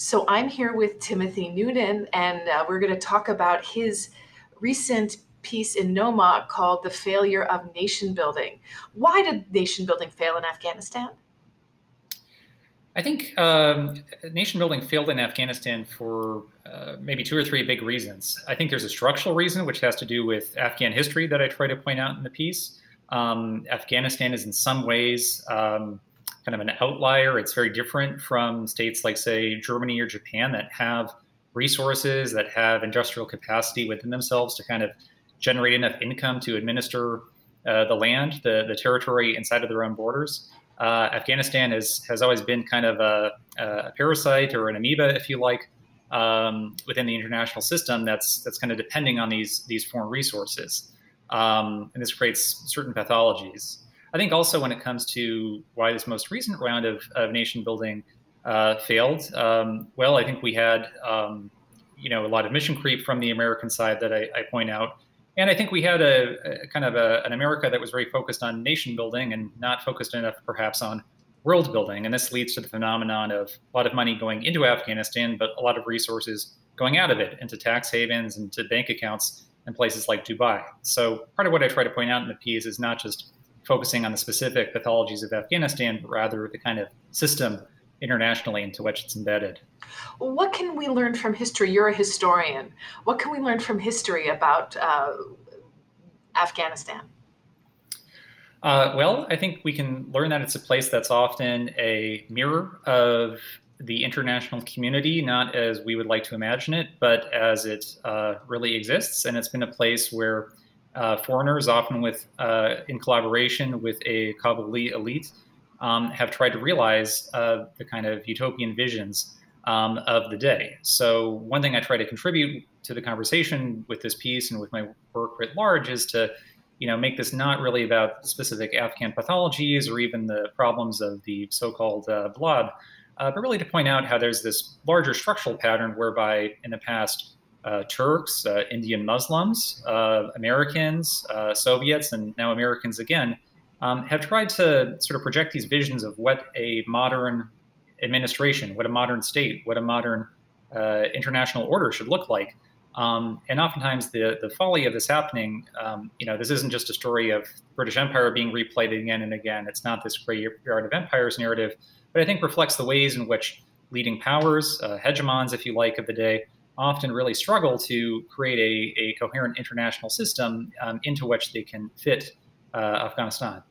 So I'm here with Timothy Nunan, and uh, we're going to talk about his recent piece in Noema called The Failure of Nation Building. Why did nation building fail in Afghanistan? I think um, nation building failed in Afghanistan for uh, maybe two or three big reasons. I think there's a structural reason, which has to do with Afghan history that I try to point out in the piece. Um, Afghanistan is in some ways um, kind of an outlier. It's very different from states like, say, Germany or Japan that have resources, that have industrial capacity within themselves to kind of generate enough income to administer uh, the land, the, the territory inside of their own borders. Uh, Afghanistan is, has always been kind of a, a parasite or an amoeba, if you like, um, within the international system that's that's kind of depending on these these foreign resources, um, and this creates certain pathologies. I think also when it comes to why this most recent round of, of nation building uh, failed, um, well, I think we had um, you know a lot of mission creep from the American side that I, I point out, and I think we had a, a kind of a, an America that was very focused on nation building and not focused enough perhaps on world building. And this leads to the phenomenon of a lot of money going into Afghanistan, but a lot of resources going out of it into tax havens and to bank accounts in places like Dubai. So part of what I try to point out in the piece is not just focusing on the specific pathologies of Afghanistan, but rather the kind of system internationally into which it's embedded. What can we learn from history? You're a historian. What can we learn from history about uh, Afghanistan? Uh, well, I think we can learn that it's a place that's often a mirror of the international community, not as we would like to imagine it, but as it uh, really exists. And it's been a place where uh, foreigners, often with uh, in collaboration with a Kabuli elite, um, have tried to realize uh, the kind of utopian visions um, of the day. So one thing I try to contribute to the conversation with this piece and with my work writ large is to you know, make this not really about specific Afghan pathologies or even the problems of the so-called uh, blob, uh, but really to point out how there's this larger structural pattern whereby in the past Turks, uh, Indian Muslims, uh, Americans, uh, Soviets, and now Americans again um, have tried to sort of project these visions of what a modern administration, what a modern state, what a modern international order should look like. Um, and oftentimes the, the folly of this happening, um, you know, this isn't just a story of British Empire being replayed again and again. It's not this graveyard of empires narrative, but I think reflects the ways in which leading powers, uh, hegemons, if you like, of the day, often really struggle to create a, a coherent international system um, into which they can fit uh, Afghanistan.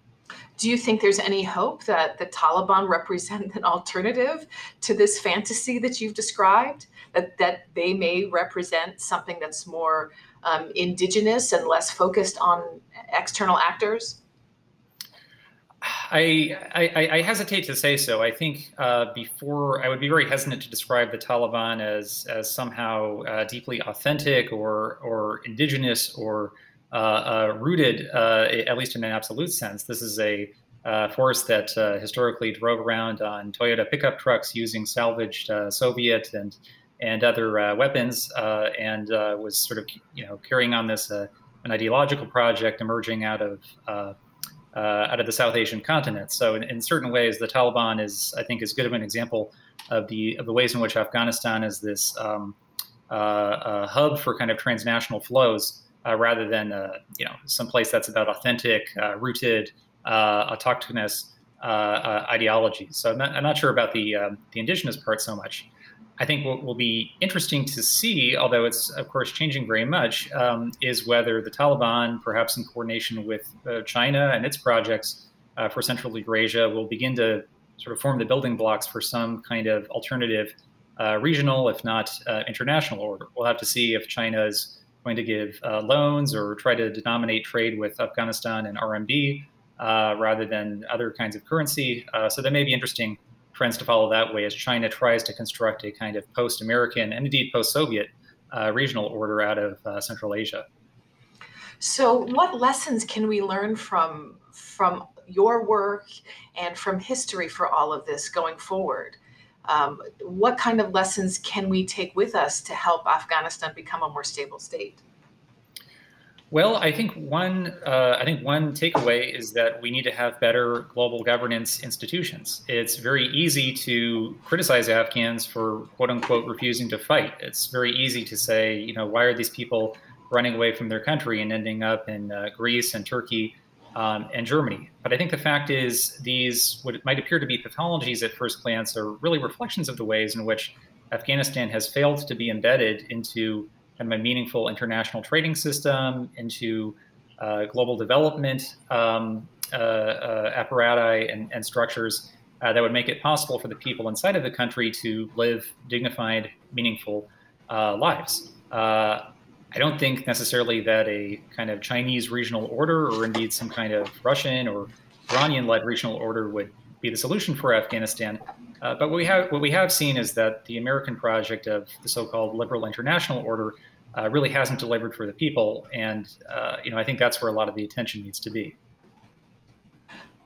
Do you think there's any hope that the Taliban represent an alternative to this fantasy that you've described? That, that they may represent something that's more um, indigenous and less focused on external actors? I, I, I, hesitate to say so. I think uh, before I would be very hesitant to describe the Taliban as as somehow uh, deeply authentic or or indigenous or uh, uh, rooted, uh, at least in an absolute sense. This is a force that historically drove around on Toyota pickup trucks using salvaged Soviet and and other weapons, and was sort of you know carrying on this an ideological project emerging out of uh, out of the South Asian continent. So in, in, certain ways, the Taliban is, I think, as good of an example of the of the ways in which Afghanistan is this um, uh, hub for kind of transnational flows uh, rather than uh, you know some place that's about authentic, uh, rooted, autochthonous ideologies. So I'm not, I'm not, sure about the um, the indigenous part so much. I think what will be interesting to see, although it's of course changing very much, um, is whether the Taliban, perhaps in coordination with uh, China and its projects uh, for Central Eurasia, will begin to sort of form the building blocks for some kind of alternative uh, regional, if not international order. We'll have to see if China is going to give uh, loans or try to denominate trade with Afghanistan and RMB uh, rather than other kinds of currency. Uh, so that may be interesting trends to follow that way as China tries to construct a kind of post-American and indeed post-Soviet uh, regional order out of uh, Central Asia. So, what lessons can we learn from from your work and from history for all of this going forward? Um, what kind of lessons can we take with us to help Afghanistan become a more stable state? Well, I think one uh, I think one takeaway is that we need to have better global governance institutions. It's very easy to criticize Afghans for quote unquote refusing to fight. It's very easy to say, you know, why are these people running away from their country and ending up in uh, Greece and Turkey um, and Germany? But I think the fact is these what might appear to be pathologies at first glance are really reflections of the ways in which Afghanistan has failed to be embedded into kind of a meaningful international trading system, into uh, global development um, uh, uh, apparatus and, and structures uh, that would make it possible for the people inside of the country to live dignified, meaningful lives. I don't think necessarily that a kind of Chinese regional order or indeed some kind of Russian or Iranian led regional order would be the solution for Afghanistan. Uh, but what we have what we have seen is that the American project of the so-called liberal international order uh, really hasn't delivered for the people, and uh, you know I think that's where a lot of the attention needs to be.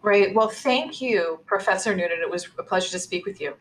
Great. Well, thank you, Professor Nunan. It was a pleasure to speak with you.